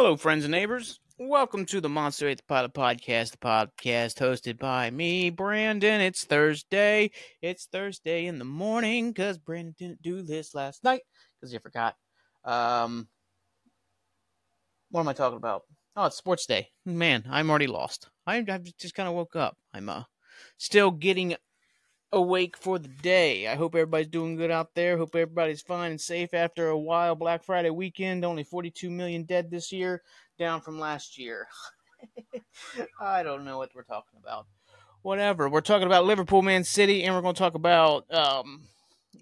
Hello, friends and neighbors. Welcome to the Monster 8 Pilot Podcast, the podcast hosted by me, Brandon. It's Thursday. It's Thursday in the morning because Brandon didn't do this last night because he forgot. Um, what am I talking about? Oh, it's sports day. Man, I'm already lost. I, I just kind of woke up. I'm uh, still getting awake for the day. I hope everybody's doing good out there. Hope everybody's fine and safe after a wild Black Friday weekend. Only 42 million dead this year, down from last year. I don't know what we're talking about. Whatever. We're talking about Liverpool, Man City, and we're going to talk about um,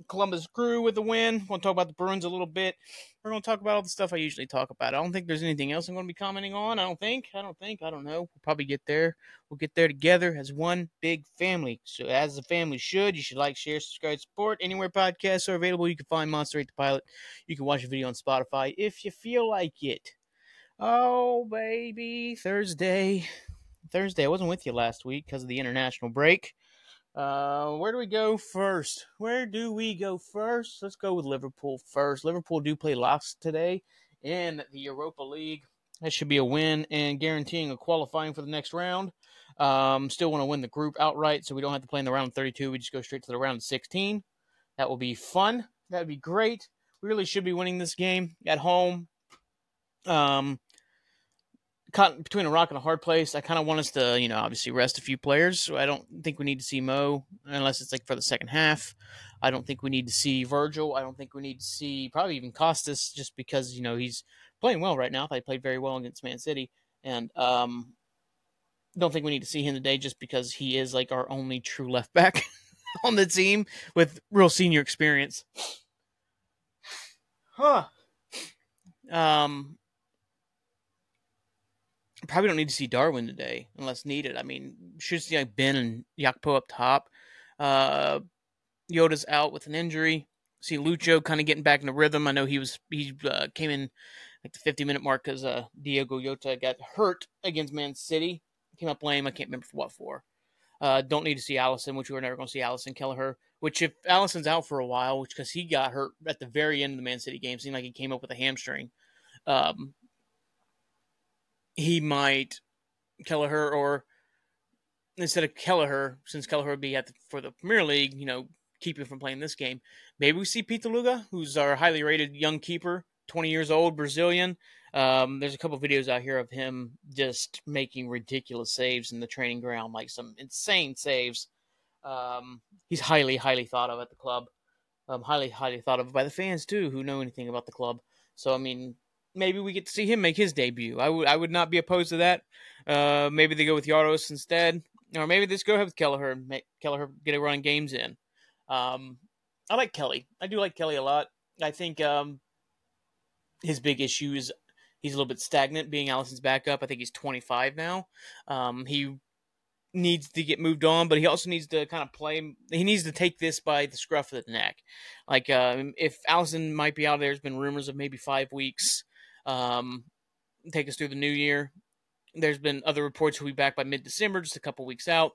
Columbus Crew with the win. To talk about the Bruins a little bit. We're going to talk about all the stuff I usually talk about. I don't think there's anything else I'm going to be commenting on. I don't think. I don't think. I don't know. We'll probably get there. We'll get there together as one big family. So, as a family should, you should like, share, subscribe, support. Anywhere podcasts are available, you can find Monster 8 the Pilot. You can watch a video on Spotify if you feel like it. Oh, baby. Thursday. Thursday. I wasn't with you last week because of the international break. Uh, where do we go first? Where do we go first? Let's go with Liverpool first. Liverpool do play last today in the Europa League. That should be a win and guaranteeing a qualifying for the next round. Um, still want to win the group outright, so we don't have to play in the round of 32. We just go straight to the round of 16. That will be fun. That would be great. We really should be winning this game at home. Um, caught between a rock and a hard place. I kind of want us to, you know, obviously rest a few players. So I don't think we need to see Mo unless it's like for the second half. I don't think we need to see Virgil. I don't think we need to see probably even Costas just because you know he's playing well right now. He played very well against Man City, and um, don't think we need to see him today just because he is like our only true left back on the team with real senior experience. Huh. Um, probably don't need to see Darwin today unless needed. I mean, should see like Ben and Gakpo up top. Uh, Jota's out with an injury. See Lucho kind of getting back into rhythm. I know he was he uh, came in like the 50 minute mark because uh, Diogo Jota got hurt against Man City. Came up lame. I can't remember what for. Uh, don't need to see Alisson, which we were never going to see Alisson Kelleher. Which if Alisson's out for a while, which because he got hurt at the very end of the Man City game, seemed like he came up with a hamstring. Um, he might Kelleher or instead of Kelleher, since Kelleher would be at the, for the Premier League, you know, keep him from playing this game. Maybe we see Pitaluga, who's our highly rated young keeper, 20 years old, Brazilian. Um, there's a couple videos out here of him just making ridiculous saves in the training ground, like some insane saves. Um, he's highly, highly thought of at the club. Um, highly, highly thought of by the fans too, who know anything about the club. So I mean, maybe we get to see him make his debut. I would I would not be opposed to that. Uh, maybe they go with Jaros instead, or maybe they just go ahead with Kelleher and make Kelleher get a run games in. Um, I like Kelly. I do like Kelly a lot. I think um, his big issue is he's a little bit stagnant being Alisson's backup. I think he's 25 now. Um, he needs to get moved on, but he also needs to kind of play. He needs to take this by the scruff of the neck. Like um, if Allison might be out there, there's been rumors of maybe five weeks um, take us through the new year. There's been other reports he'll be back by mid December, just a couple weeks out.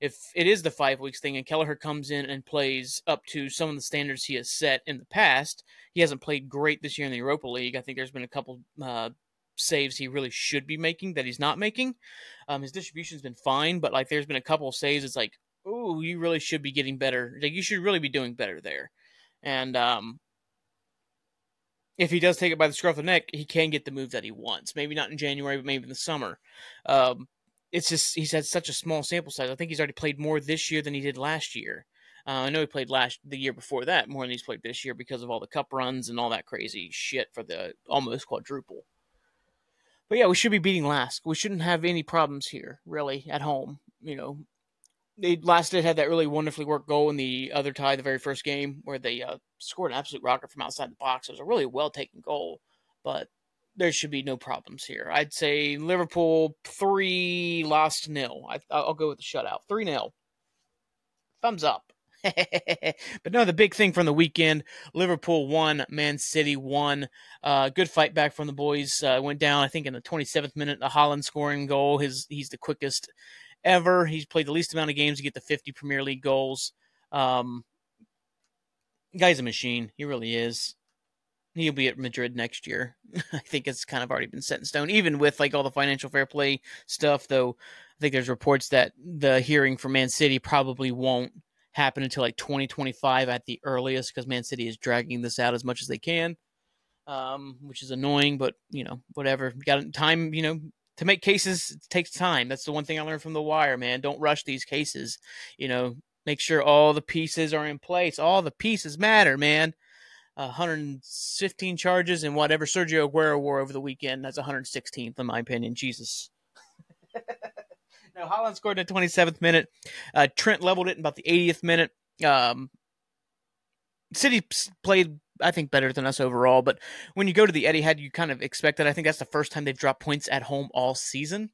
If it is the five weeks thing and Kelleher comes in and plays up to some of the standards he has set in the past, he hasn't played great this year in the Europa League. I think there's been a couple uh, saves he really should be making that he's not making. Um, his distribution's been fine, but like there's been a couple saves. It's like, oh, you really should be getting better. Like you should really be doing better there. And um, if he does take it by the scruff of the neck, he can get the move that he wants. Maybe not in January, but maybe in the summer. Um, it's just he's had such a small sample size. I think he's already played more this year than he did last year. Uh, I know he played last the year before that more than he's played this year because of all the cup runs and all that crazy shit for the almost quadruple. But yeah, we should be beating LASK. We shouldn't have any problems here, really, at home. You know, they last did had that really wonderfully worked goal in the other tie, the very first game, where they uh, scored an absolute rocket from outside the box. It was a really well taken goal, but there should be no problems here. I'd say Liverpool three, LASK nil. I, will go with the shutout, three nil. Thumbs up. but no, the big thing from the weekend: Liverpool won, Man City won. Uh, good fight back from the boys. Uh, went down, I think, in the 27th minute. The Haaland scoring goal. His he's the quickest ever. He's played the least amount of games to get the 50 Premier League goals. Um, guy's a machine. He really is. he'll be at Madrid next year. I think it's kind of already been set in stone, even with like all the financial fair play stuff. Though I think there's reports that the hearing for Man City probably won't happen until like 2025 at the earliest because Man City is dragging this out as much as they can, um, which is annoying. But you know, whatever. Got time. You know, to make cases takes time. That's the one thing I learned from The Wire, man. Don't rush these cases. You know, make sure all the pieces are in place. All the pieces matter, man. 115 charges and whatever Sergio Aguero wore over the weekend. That's 116th, in my opinion. Jesus. now, Haaland scored in the 27th minute. Uh, Trent leveled it in about the 80th minute. Um, City played, I think, better than us overall. But when you go to the Eddie, Etihad, you kind of expect that. I think that's the first time they've dropped points at home all season.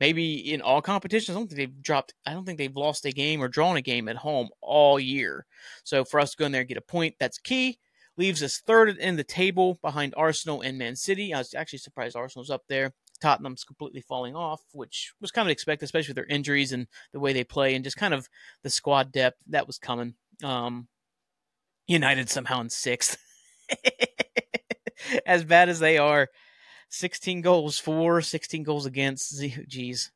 Maybe in all competitions, I don't think they've dropped. I don't think they've lost a game or drawn a game at home all year. So for us to go in there and get a point, that's key leaves us third in the table behind Arsenal and Man City. I was actually surprised Arsenal's up there. Tottenham's completely falling off, which was kind of expected, especially with their injuries and the way they play and just kind of the squad depth that was coming. Um, United somehow in sixth. as bad as they are, 16 goals for, 16 goals against. Geez,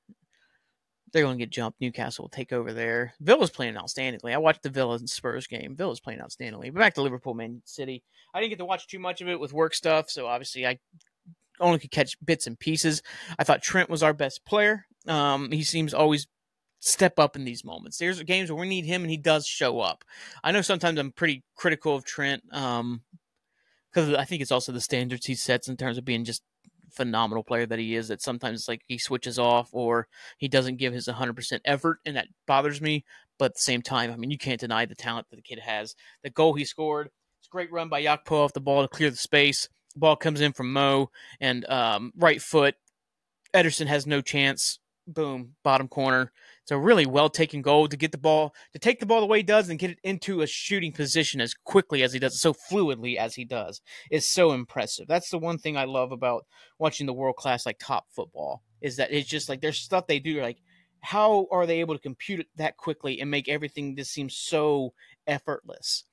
they're going to get jumped. Newcastle will take over there. Villa's playing outstandingly. I watched the Villa and Spurs game. Villa's playing outstandingly. But back to Liverpool, Man City. I didn't get to watch too much of it with work stuff, so obviously I only could catch bits and pieces. I thought Trent was our best player. Um, he seems always step up in these moments. There's games where we need him, and he does show up. I know sometimes I'm pretty critical of Trent because um, I think it's also the standards he sets in terms of being just phenomenal player that he is that sometimes it's like he switches off or he doesn't give his 100% effort and that bothers me but at the same time i mean you can't deny the talent that the kid has. The goal he scored it's a great run by Gakpo off the ball to clear the space. Ball comes in from mo and um, right foot. Ederson has no chance. Boom bottom corner it's a really well taken goal to get the ball, to take the ball the way he does and get it into a shooting position as quickly as he does, so fluidly as he does, is so impressive. That's the one thing I love about watching the world class like top football is that it's just like there's stuff they do like how are they able to compute it that quickly and make everything just seem so effortless?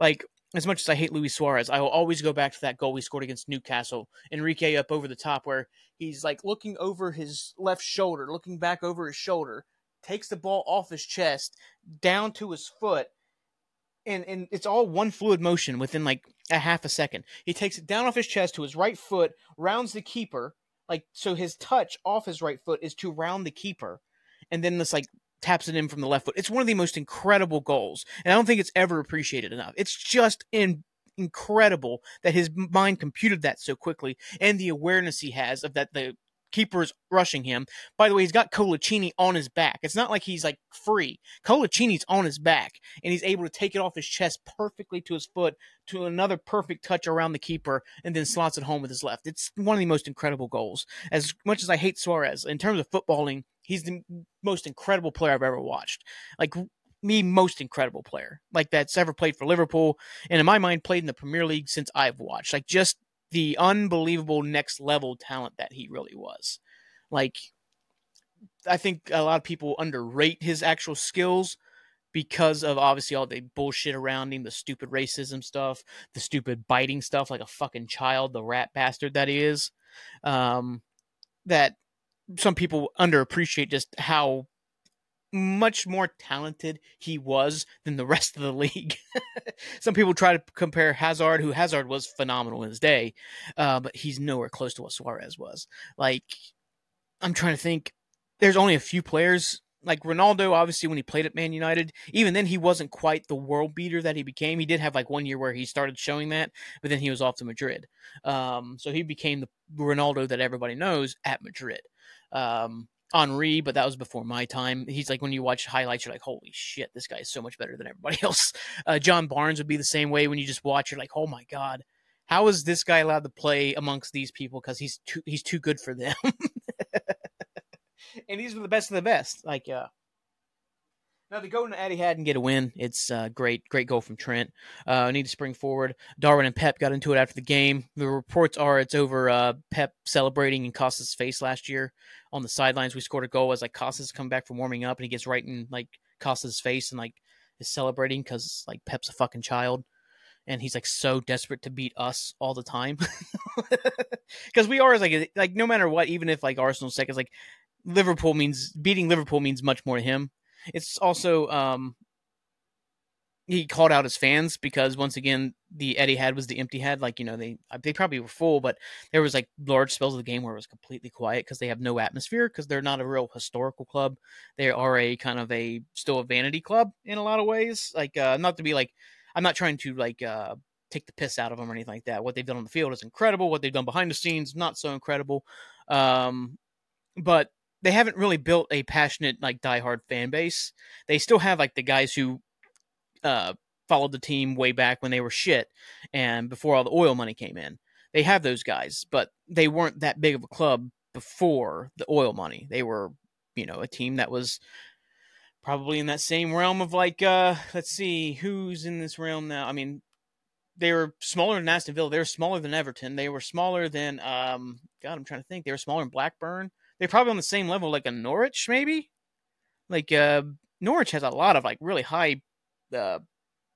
Like as much as I hate Luis Suarez, I will always go back to that goal he scored against Newcastle. Enrique up over the top where he's like looking over his left shoulder, looking back over his shoulder, takes the ball off his chest down to his foot and and it's all one fluid motion within like a half a second. He takes it down off his chest to his right foot, rounds the keeper, like so his touch off his right foot is to round the keeper, and then this like taps it in from the left foot. It's one of the most incredible goals, and I don't think it's ever appreciated enough. It's just in incredible that his mind computed that so quickly and the awareness he has of that the keepers rushing him. By the way, he's got Coloccini on his back. It's not like he's like free. Coloccini's on his back, and he's able to take it off his chest perfectly to his foot to another perfect touch around the keeper, and then slots it home with his left. It's one of the most incredible goals. As much as I hate Suarez, in terms of footballing, he's the most incredible player I've ever watched. Like me most incredible player like that's ever played for Liverpool and in my mind played in the Premier League since I've watched like just the unbelievable next level talent that he really was. Like, I think a lot of people underrate his actual skills because of obviously all the bullshit around him, the stupid racism stuff, the stupid biting stuff like a fucking child, the rat bastard that he is. Um, that some people underappreciate just how much more talented he was than the rest of the league. Some people try to compare Hazard, who Hazard was phenomenal in his day, uh, but he's nowhere close to what Suarez was. Like, I'm trying to think. There's only a few players like Ronaldo. Obviously, when he played at Man United, even then he wasn't quite the world beater that he became. He did have like one year where he started showing that, but then he was off to Madrid. Um, so he became the Ronaldo that everybody knows at Madrid. Um, Henry, but that was before my time. He's like when you watch highlights, you're like, holy shit, this guy is so much better than everybody else. Uh, John Barnes would be the same way when you just watch. You're like, oh my god, how is this guy allowed to play amongst these people? Because he's too he's too good for them. and these are the best of the best. Like, uh, now to go into Etihad and get a win, it's uh, great, great goal from Trent. Uh, need to spring forward. Darwin and Pep got into it after the game. The reports are it's over uh, Pep celebrating in Costa's face last year on the sidelines. We scored a goal as like Costa's come back from warming up and he gets right in like Costa's face and like is celebrating because like Pep's a fucking child. and he's like so desperate to beat us all the time because we are like like no matter what, even if like Arsenal's second, like Liverpool means beating Liverpool means much more to him. It's also um he called out his fans because once again the Etihad was the empty head. Like you know they they probably were full, but there was like large spells of the game where it was completely quiet because they have no atmosphere because they're not a real historical club. They are a kind of a still a vanity club in a lot of ways. Like uh, not to be like I'm not trying to like uh, take the piss out of them or anything like that. What they've done on the field is incredible. What they've done behind the scenes not so incredible. Um, but they haven't really built a passionate like diehard fan base. They still have like the guys who uh, followed the team way back when they were shit and before all the oil money came in. They have those guys, but they weren't that big of a club before the oil money. They were, you know, a team that was probably in that same realm of like uh let's see who's in this realm now. I mean, they were smaller than Aston Villa. They were smaller than Everton. They were smaller than um God, I'm trying to think. They were smaller than Blackburn. They're probably on the same level like a Norwich, maybe. Like uh Norwich has a lot of like really high uh,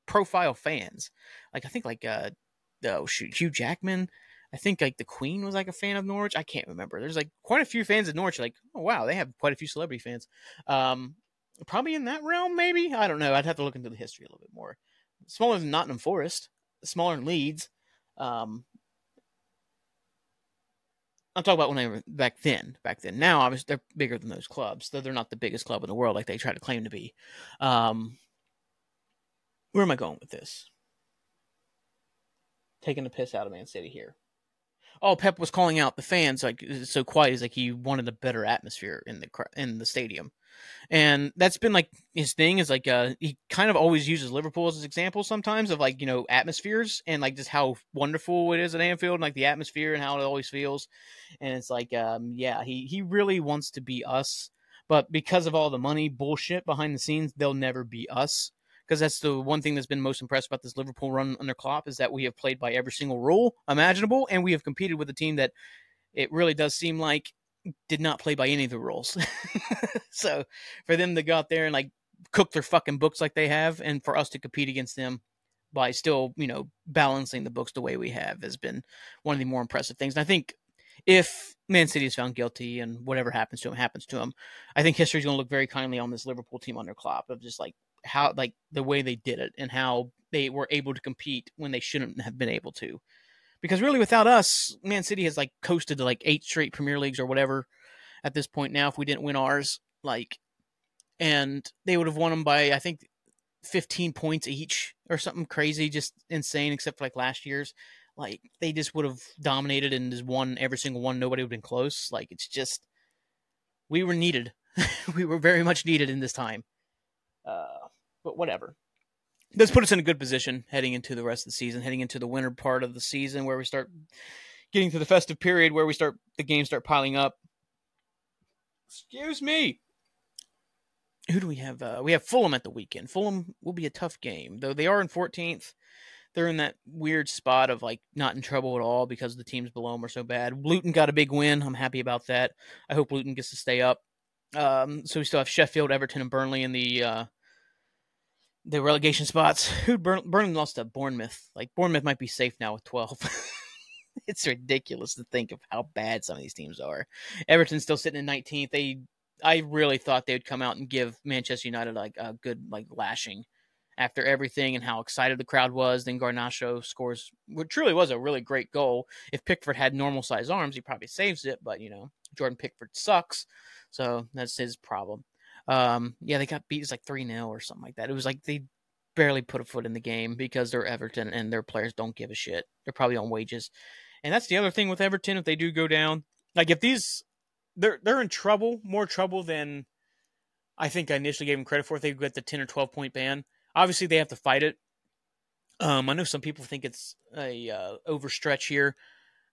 profile fans. Like I think like uh oh shoot Hugh Jackman. I think like the Queen was like a fan of Norwich. I can't remember. There's like quite a few fans of Norwich. Like oh wow, they have quite a few celebrity fans. Um, probably in that realm, maybe. I don't know. I'd have to look into the history a little bit more. Smaller than Nottingham Forest. Smaller than Leeds. Um, I'm talking about when they were back then. Back then, now obviously they're bigger than those clubs. Though they're not the biggest club in the world like they try to claim to be. Um, where am I going with this? Taking the piss out of Man City here. Oh, Pep was calling out the fans like so quiet. He's like he wanted a better atmosphere in the in the stadium, and that's been like his thing. Is like uh, he kind of always uses Liverpool as an example sometimes of like you know atmospheres and like just how wonderful it is at Anfield, and like the atmosphere and how it always feels. And it's like um, yeah, he he really wants to be us, but because of all the money bullshit behind the scenes, they'll never be us because that's the one thing that's been most impressed about this Liverpool run under Klopp is that we have played by every single rule imaginable, and we have competed with a team that it really does seem like did not play by any of the rules. so for them to go out there and like cook their fucking books like they have, and for us to compete against them by still, you know, balancing the books the way we have has been one of the more impressive things. And I think if Man City is found guilty and whatever happens to him happens to him, I think history is going to look very kindly on this Liverpool team under Klopp of just like how like the way they did it and how they were able to compete when they shouldn't have been able to. Because really, without us, Man City has like coasted to like eight straight Premier Leagues or whatever at this point now. If we didn't win ours, like, and they would have won them by I think fifteen points each or something crazy, just insane. Except for like last year's, like they just would have dominated and just won every single one. Nobody would have been close. Like it's just we were needed. we were very much needed in this time. Uh, but whatever. This put us in a good position heading into the rest of the season, heading into the winter part of the season where we start getting to the festive period where we start the games start piling up. Excuse me. Who do we have? Uh, we have Fulham at the weekend. Fulham will be a tough game, though they are in 14th. They're in that weird spot of like not in trouble at all because the teams below them are so bad. Luton got a big win. I'm happy about that. I hope Luton gets to stay up. Um, so we still have Sheffield, Everton, and Burnley in the uh, the relegation spots. Who Burn Burnley lost to Bournemouth? Like Bournemouth might be safe now with twelve. it's ridiculous to think of how bad some of these teams are. Everton's still sitting in nineteenth. They, I really thought they would come out and give Manchester United like a good like lashing after everything and how excited the crowd was. Then Garnacho scores, what truly was a really great goal. If Pickford had normal size arms, he probably saves it. But you know, Jordan Pickford sucks, so that's his problem. Um, yeah, they got beat. It's like three 0 or something like that. It was like they barely put a foot in the game because they're Everton and their players don't give a shit. They're probably on wages, and that's the other thing with Everton. If they do go down, like if these, they're they're in trouble, more trouble than I think I initially gave them credit for. If they get the ten or twelve point ban, obviously they have to fight it. Um, I know some people think it's a uh, overstretch here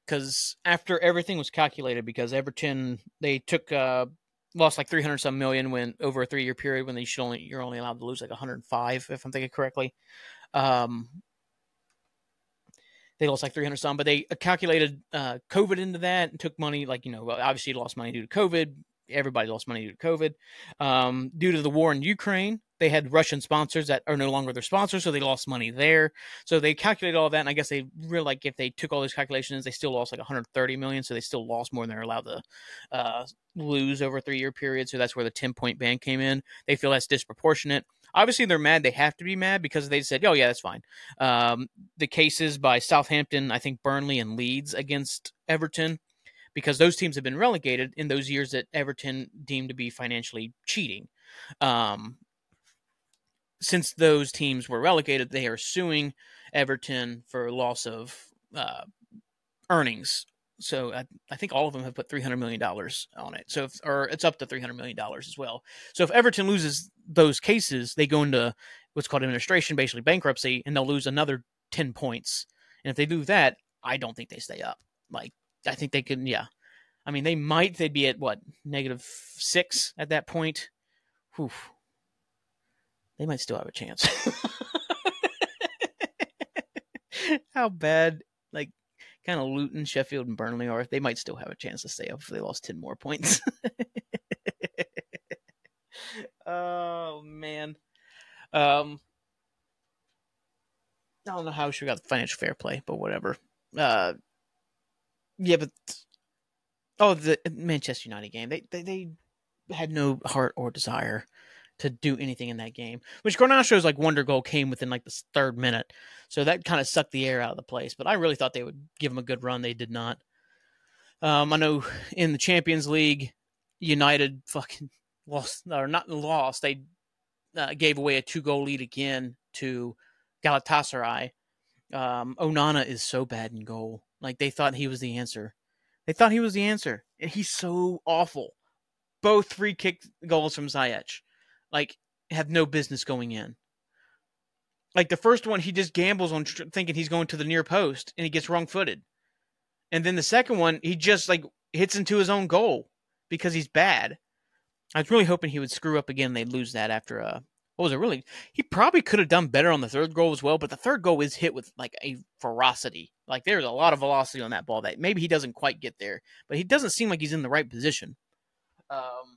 because after everything was calculated, because Everton they took uh, lost like 300 some million when over a three year period when they should only you're only allowed to lose like 105 if I'm thinking correctly. Um, they lost like 300 some, but they calculated uh, COVID into that and took money like you know obviously lost money due to COVID. Everybody lost money due to COVID. Um, due to the war in Ukraine, they had Russian sponsors that are no longer their sponsors, so they lost money there. So they calculated all that, and I guess they really like if they took all those calculations, they still lost like 130 million. So they still lost more than they're allowed to uh, lose over a three year period. So that's where the 10 point ban came in. They feel that's disproportionate. Obviously, they're mad. They have to be mad because they said, "Oh yeah, that's fine." Um, the cases by Southampton, I think Burnley and Leeds against Everton because those teams have been relegated in those years that Everton deemed to be financially cheating. Um, since those teams were relegated, they are suing Everton for loss of uh, earnings. So I, I, think all of them have put three hundred million dollars on it. So if, or it's up to three hundred million dollars as well. So if Everton loses those cases, they go into what's called administration, basically bankruptcy, and they'll lose another ten points. And if they do that, I don't think they stay up. Like I think they can. Yeah, I mean they might. They'd be at what negative six at that point. Whew they might still have a chance. How bad, like, kind of Luton, Sheffield, and Burnley are, they might still have a chance to stay up if they lost 10 more points. oh, man. Um, I don't know how she got the financial fair play, but whatever. Uh, yeah, but oh, the Manchester United game, they they, they had no heart or desire to do anything in that game. Which Garnacho's like wonder goal came within like the third minute, so that kind of sucked the air out of the place. But I really thought they would give him a good run. They did not. Um, I know in the Champions League, United fucking lost or not lost. They uh, gave away a two goal lead again to Galatasaray. Um, Onana is so bad in goal. Like they thought he was the answer. They thought he was the answer, and he's so awful. Both free kick goals from Ziyech like have no business going in. Like the first one, he just gambles on tr- thinking he's going to the near post and he gets wrong footed. And then the second one, he just like hits into his own goal because he's bad. I was really hoping he would screw up again. They'd lose that after a uh, what was it really? He probably could have done better on the third goal as well, but the third goal is hit with like a ferocity. Like there's a lot of velocity on that ball that maybe he doesn't quite get there, but he doesn't seem like he's in the right position. Um,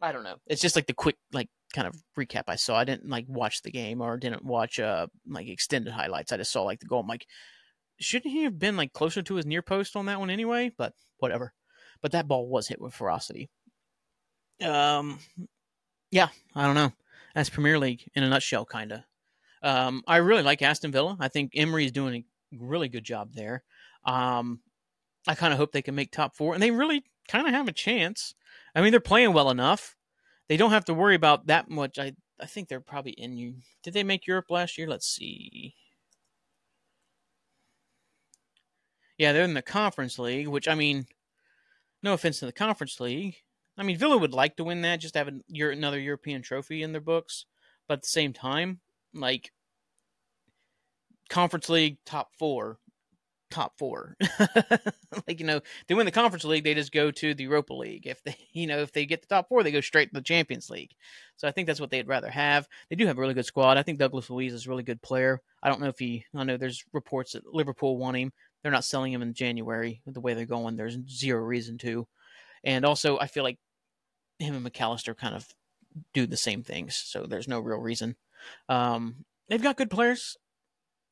I don't know. It's just like the quick like kind of recap I saw. I didn't like watch the game or didn't watch uh like extended highlights. I just saw like the goal. I'm like, shouldn't he have been like closer to his near post on that one anyway? But whatever. But that ball was hit with ferocity. Um, yeah, I don't know. That's Premier League in a nutshell, kind of. Um, I really like Aston Villa. I think Emery is doing a really good job there. Um, I kind of hope they can make top four, and they really kind of have a chance. I mean, they're playing well enough they don't have to worry about that much. I I think they're probably in you. Did they make Europe last year? Let's see. Yeah, they're in the Conference League, which I mean, no offense to the Conference League. I mean, Villa would like to win that, just have another European trophy in their books. But at the same time, like Conference League top four top four. like you know, they win the Conference League, they just go to the Europa League. If they, you know, if they get the top four, they go straight to the Champions League. So I think that's what they'd rather have. They do have a really good squad. I think Douglas Luiz is a really good player. I don't know if he. I know there's reports that Liverpool want him. They're not selling him in January the way they're going. There's zero reason to. And also, I feel like him and Mac Allister kind of do the same things. So there's no real reason. Um, they've got good players.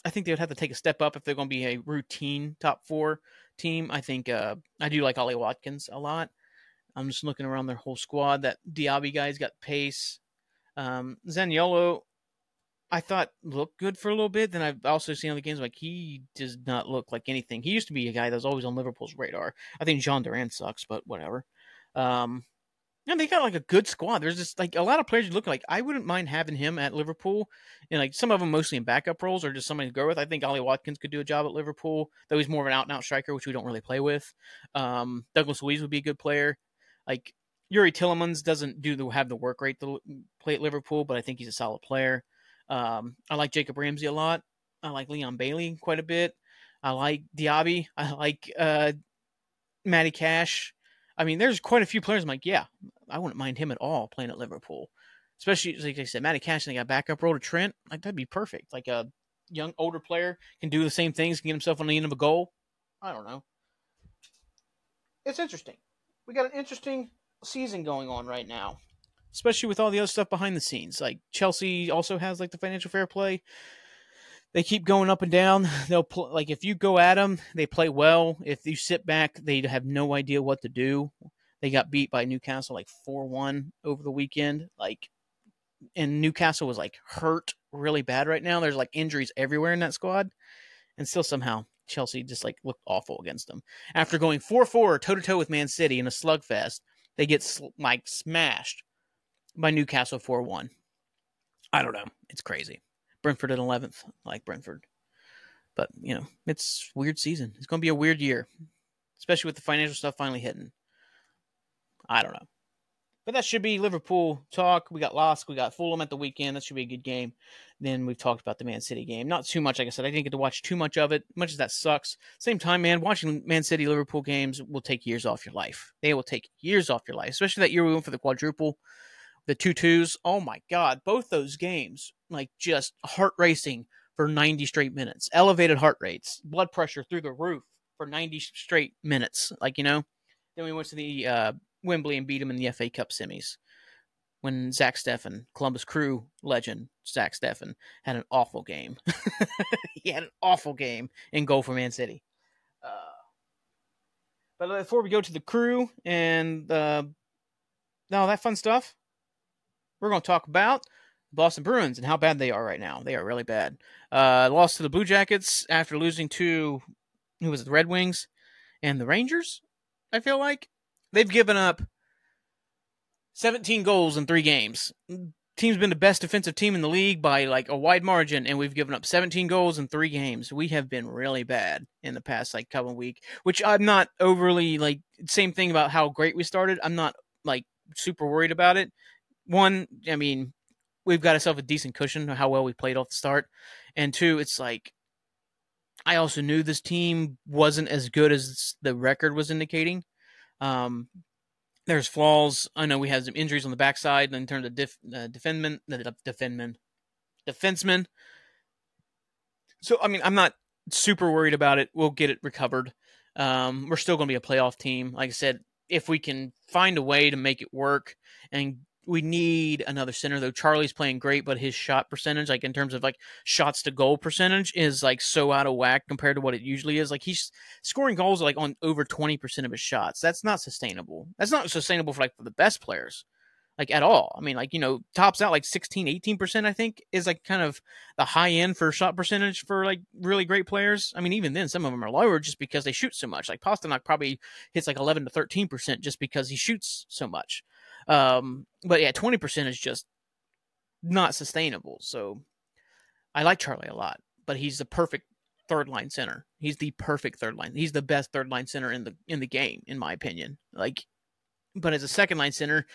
I think they would have to take a step up if they're going to be a routine top four team. I think uh, I do like Ollie Watkins a lot. I'm just looking around their whole squad. That Diaby guy's got pace. Um, Zaniolo, I thought looked good for a little bit. Then I've also seen other games like he does not look like anything. He used to be a guy that was always on Liverpool's radar. I think Jhon Durán sucks, but whatever. Um, and they got like a good squad. There's just like a lot of players you look like. I wouldn't mind having him at Liverpool, and like some of them mostly in backup roles or just somebody to go with. I think Ollie Watkins could do a job at Liverpool, though he's more of an out and out striker, which we don't really play with. Um, Douglas Luiz would be a good player. Like Youri Tielemans doesn't do the have the work rate to play at Liverpool, but I think he's a solid player. Um, I like Jacob Ramsey a lot. I like Leon Bailey quite a bit. I like Diaby. I like uh, Matty Cash. I mean, there's quite a few players. I'm like, yeah, I wouldn't mind him at all playing at Liverpool. Especially like I said, Matty Cash and they got backup role to Trent. Like that'd be perfect. Like a young older player can do the same things, can get himself on the end of a goal. I don't know. It's interesting. We got an interesting season going on right now. especially with all the other stuff behind the scenes. Like Chelsea also has like the financial fair play. They keep going up and down. They'll pl- like if you go at them, they play well. If you sit back, they have no idea what to do. They got beat by Newcastle like four one over the weekend. Like, and Newcastle was like hurt really bad right now. There's like injuries everywhere in that squad, and still somehow Chelsea just like looked awful against them. After going 4 4 toe to toe with Man City in a slugfest, they get sl- like smashed by Newcastle 4 1. I don't know. It's crazy. Brentford at 11th, like Brentford. But, you know, it's weird season. It's going to be a weird year, especially with the financial stuff finally hitting. I don't know. But that should be Liverpool talk. We got lost. We got Fulham at the weekend. That should be a good game. Then we've talked about the Man City game. Not too much, like I said. I didn't get to watch too much of it. Much as that sucks. Same time, man, watching Man City Liverpool games will take years off your life. They will take years off your life, especially that year we went for the quadruple, the two twos. Oh my God, both those games, like just heart racing for 90 straight minutes, elevated heart rates, blood pressure through the roof for 90 straight minutes. Like, you know, then we went to the uh, Wembley and beat him in the FA Cup semis. When Zach Steffen, Columbus Crew legend Zach Steffen, had an awful game. he had an awful game in goal for Man City. Uh, but before we go to the crew and uh, all that fun stuff, we're going to talk about Boston Bruins and how bad they are right now. They are really bad. Uh, lost to the Blue Jackets after losing to who was it, the Red Wings and the Rangers. I feel like they've given up 17 goals in three games. Team's been the best defensive team in the league by like a wide margin, and we've given up 17 goals in three games. We have been really bad in the past like couple week, which I'm not overly like. Same thing about how great we started. I'm not like super worried about it. One, I mean, we've got ourselves a decent cushion how well we played off the start, and two, it's like I also knew this team wasn't as good as the record was indicating. Um, there's flaws. I know we had some injuries on the backside in terms of def, uh, defendment, uh. So I mean, I'm not super worried about it. We'll get it recovered. Um, we're still going to be a playoff team. Like I said, if we can find a way to make it work and we need another center though. Charlie's playing great, but his shot percentage, like in terms of like shots to goal percentage, is like so out of whack compared to what it usually is. Like he's scoring goals like on over twenty percent of his shots. That's not sustainable. That's not sustainable for like for the best players, like at all. I mean, like you know, tops out like 16, 18 percent. I think is like kind of the high end for shot percentage for like really great players. I mean, even then, some of them are lower just because they shoot so much. Like Pastrnak probably hits like eleven to thirteen percent just because he shoots so much. Um, but yeah, 20% is just not sustainable. So I like Charlie a lot, but he's the perfect third line center. He's the perfect third line. He's the best third line center in the in the game, in my opinion. Like, but as a second line center,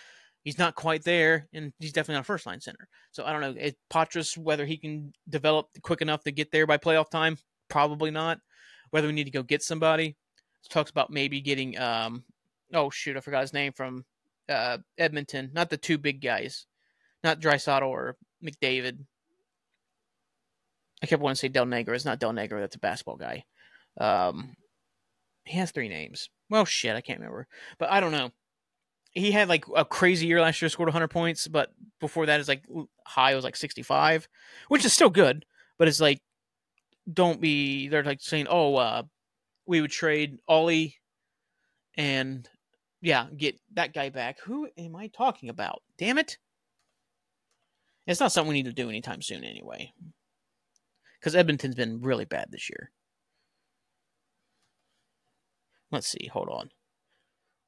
he's not quite there, and he's definitely not a first line center. So I don't know. It, Poitras, whether he can develop quick enough to get there by playoff time, probably not. Whether we need to go get somebody, talks about maybe getting um oh shoot, I forgot his name from uh, Edmonton, not the two big guys, not Draisaitl or McDavid. I kept wanting to say Del Negro. It's not Del Negro. That's a basketball guy. Um, he has three names. Well, shit, I can't remember. But I don't know. He had like a crazy year last year, scored 100 points, but before that, his like high was like 65, which is still good. But it's like, don't be. They're like saying, oh, uh, we would trade Ollie and yeah, get that guy back. Who am I talking about? Damn it. It's not something we need to do anytime soon, anyway. Because Edmonton's been really bad this year. Let's see. Hold on.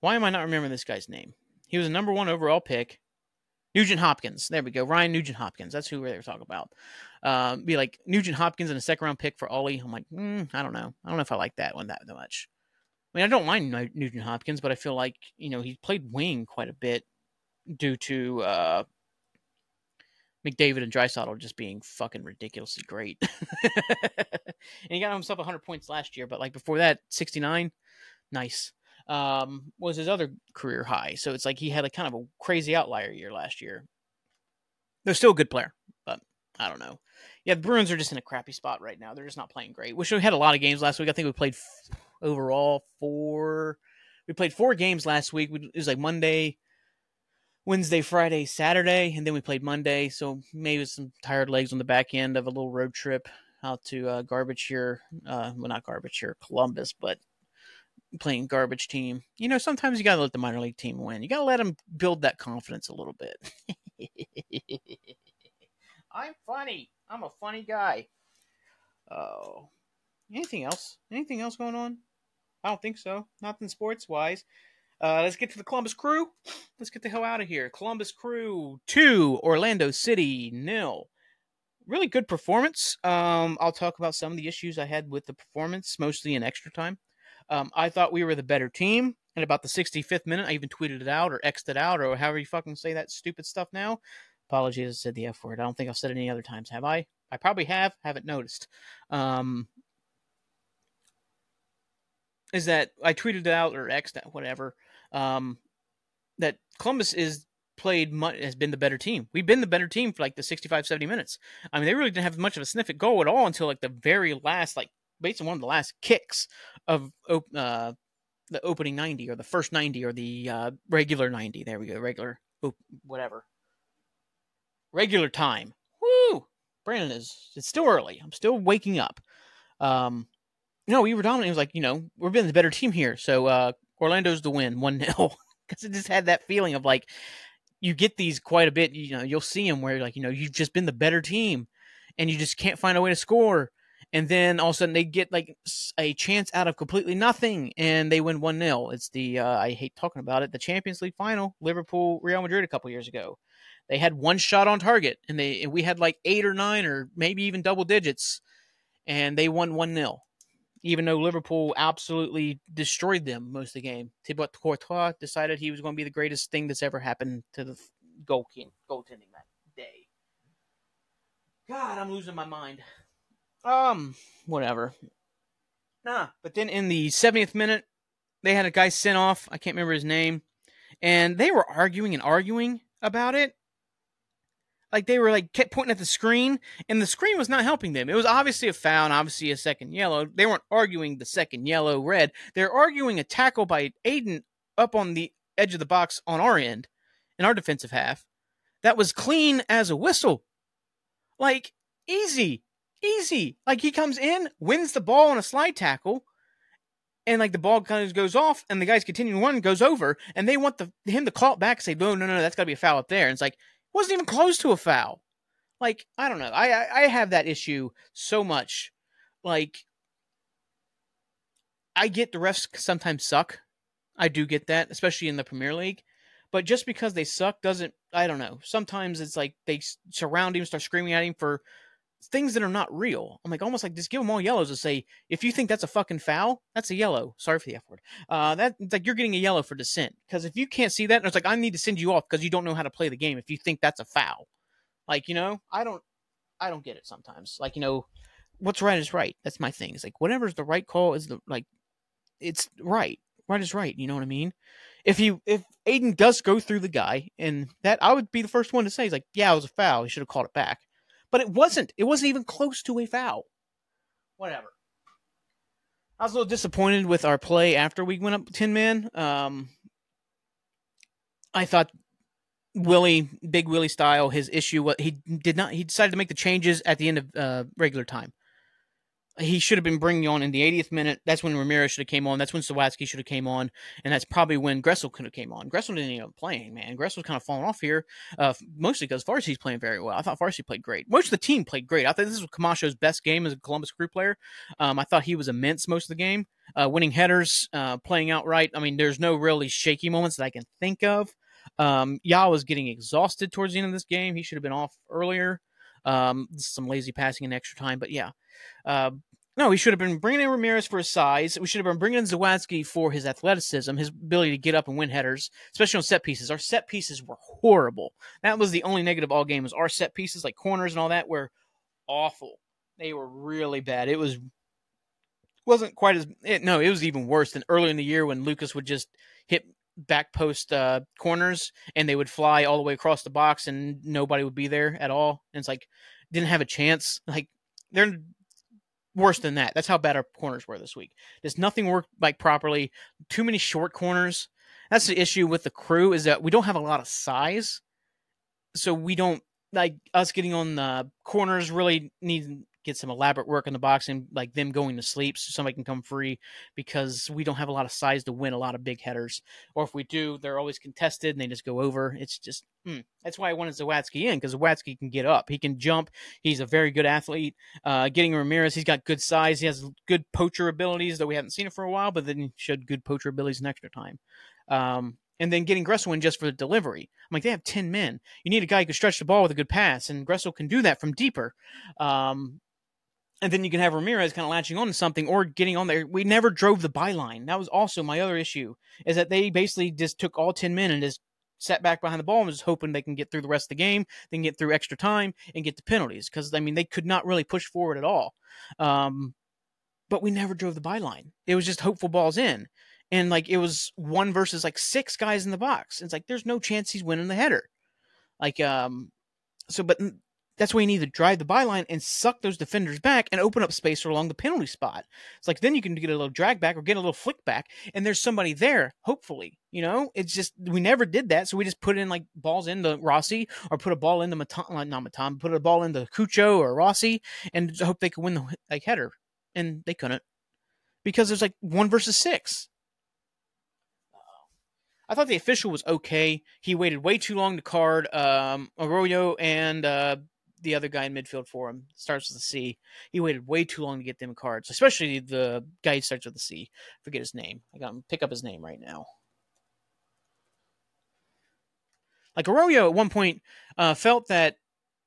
Why am I not remembering this guy's name? He was a number one overall pick. Nugent Hopkins. There we go. Ryan Nugent Hopkins. That's who we are talking about. Um, be like Nugent Hopkins and a second round pick for Ollie. I'm like, mm, I don't know. I don't know if I like that one that much. I mean, I don't mind Nugent Hopkins, but I feel like you know he played wing quite a bit due to uh, McDavid and Draisaitl just being fucking ridiculously great. and he got himself 100 points last year, but like before that, 69, nice. Um, was his other career high. So it's like he had a kind of a crazy outlier year last year. They're still a good player, but I don't know. Yeah, the Bruins are just in a crappy spot right now. They're just not playing great. Wish we had a lot of games last week. I think we played overall four. We played four games last week. It was like Monday, Wednesday, Friday, Saturday, and then we played Monday. So maybe some tired legs on the back end of a little road trip out to uh, Garbage here. Uh, well, not Garbage here, Columbus, but playing garbage team. You know, sometimes you got to let the minor league team win. You got to let them build that confidence a little bit. I'm funny. I'm a funny guy. Oh, anything else? Anything else going on? I don't think so. Nothing sports wise. Uh, let's get to the Columbus Crew. Let's get the hell out of here. Columbus Crew two, Orlando City nil. Really good performance. Um, I'll talk about some of the issues I had with the performance, mostly in extra time. Um, I thought we were the better team. And about the 65th minute, I even tweeted it out or X'd it out or however you fucking say that stupid stuff now. Apologies, I said the F word. I don't think I've said it any other times, have I? I probably have, haven't noticed. Um, is that I tweeted out or X'd out, whatever. Um, that Columbus is played much, has been the better team. We've been the better team for like the 65, 70 minutes. I mean, they really didn't have much of a sniff at goal at all until like the very last, like basically one of the last kicks of uh, the opening 90 or the first 90 or the uh, regular 90. There we go. Regular, whatever. Regular time. Woo! Brandon is, it's still early. I'm still waking up. Um, no, we were dominant. It was like, you know, we're being the better team here. So uh, Orlando's the win, 1 0. Because it just had that feeling of like, you get these quite a bit. You know, you'll see them where, like, you know, you've just been the better team and you just can't find a way to score and then all of a sudden they get like a chance out of completely nothing and they win 1-0 it's the uh, i hate talking about it the champions league final liverpool real madrid a couple years ago they had one shot on target and they and we had like eight or nine or maybe even double digits and they won 1-0 even though liverpool absolutely destroyed them most of the game thibaut courtois decided he was going to be the greatest thing that's ever happened to the goal goaltending that day god i'm losing my mind um, whatever. Nah, but then in the 70th minute, they had a guy sent off. I can't remember his name. And they were arguing and arguing about it. Like they were like kept pointing at the screen, and the screen was not helping them. It was obviously a foul and obviously a second yellow. They weren't arguing the second yellow red. They're arguing a tackle by Aidan up on the edge of the box on our end, in our defensive half. That was clean as a whistle. Like, easy. Easy. Like he comes in, wins the ball on a slide tackle, and like the ball kind of goes off, and the guys continuing one goes over, and they want the him to call it back, and say, no, no, no, that's got to be a foul up there. And it's like wasn't even close to a foul. Like I don't know. I, I I have that issue so much. Like I get the refs sometimes suck. I do get that, especially in the Premier League. But just because they suck doesn't I don't know. Sometimes it's like they surround him, start screaming at him for things that are not real. I'm like almost like just give them all yellows and say if you think that's a fucking foul, that's a yellow. Sorry for the F word. Uh, that it's like you're getting a yellow for dissent because if you can't see that, it's like I need to send you off because you don't know how to play the game. If you think that's a foul, like you know, I don't, I don't get it sometimes. Like you know, what's right is right. That's my thing. It's like whatever's the right call is the like, it's right. Right is right. You know what I mean? If you if Aidan does go through the guy and that I would be the first one to say he's like, yeah, it was a foul. He should have called it back but it wasn't. It wasn't even close to a foul. Whatever. I was a little disappointed with our play after we went up 10 men. Um, I thought Willie, Big Willie style, his issue, what he did not, he decided to make the changes at the end of uh, regular time he should have been bringing on in the 80th minute. That's when Ramirez should have came on. That's when Zawadzki should have came on, and that's probably when Gressel could have came on. Gressel didn't up playing, man. Gressel's kind of falling off here, uh, mostly because Farsi's playing very well. I thought Farsi played great. Most of the team played great. I thought this was Camacho's best game as a Columbus Crew player. Um, I thought he was immense most of the game, uh, winning headers, uh, playing outright. I mean, there's no really shaky moments that I can think of. Um, Yaw was getting exhausted towards the end of this game. He should have been off earlier. Um, some lazy passing in extra time, but yeah. Uh, no, we should have been bringing in Ramirez for his size. We should have been bringing in Zawadzki for his athleticism, his ability to get up and win headers, especially on set pieces. Our set pieces were horrible. That was the only negative all game was our set pieces, like corners and all that, were awful. They were really bad. It was wasn't quite as it, no, it was even worse than earlier in the year when Lucas would just hit back post uh, corners and they would fly all the way across the box and nobody would be there at all. And it's like didn't have a chance. Like they're worse than that. That's how bad our corners were this week. Does nothing work like properly. Too many short corners. That's the issue with the crew is that we don't have a lot of size, so we don't like us getting on the corners. Really need get some elaborate work in the boxing, like them going to sleep so somebody can come free because we don't have a lot of size to win a lot of big headers. Or if we do, they're always contested and they just go over. It's just, hmm. that's why I wanted Zawadzki in because Zawadzki can get up. He can jump. He's a very good athlete. Uh, getting Ramirez, he's got good size. He has good poacher abilities, though we haven't seen it for a while, but then he showed good poacher abilities in extra time. Um, and then getting Gressel in just for the delivery. I'm like, they have 10 men. You need a guy who can stretch the ball with a good pass, and Gressel can do that from deeper. Um, and then you can have Ramirez kind of latching on to something or getting on there. We never drove the byline. That was also my other issue, is that they basically just took all 10 men and just sat back behind the ball and was hoping they can get through the rest of the game, then get through extra time and get the penalties. Because, I mean, they could not really push forward at all. Um, but we never drove the byline. It was just hopeful balls in. And, like, it was one versus, like, six guys in the box. It's like, there's no chance he's winning the header. Like, um, so, but that's why you need to drive the byline and suck those defenders back and open up space along the penalty spot. It's like then you can get a little drag back or get a little flick back, and there's somebody there, hopefully. You know, it's just we never did that, so we just put in like balls into Rossi or put a ball into Matan, not Matan, put a ball into Cucho or Rossi, and hope they could win the like header, and they couldn't because there's like one versus six. I thought the official was okay. He waited way too long to card um, Arroyo and uh, the other guy in midfield for him starts with a C. He waited way too long to get them cards, especially the guy who starts with a C. Forget his name. I got him pick up his name right now. Like Arroyo at one point uh, felt that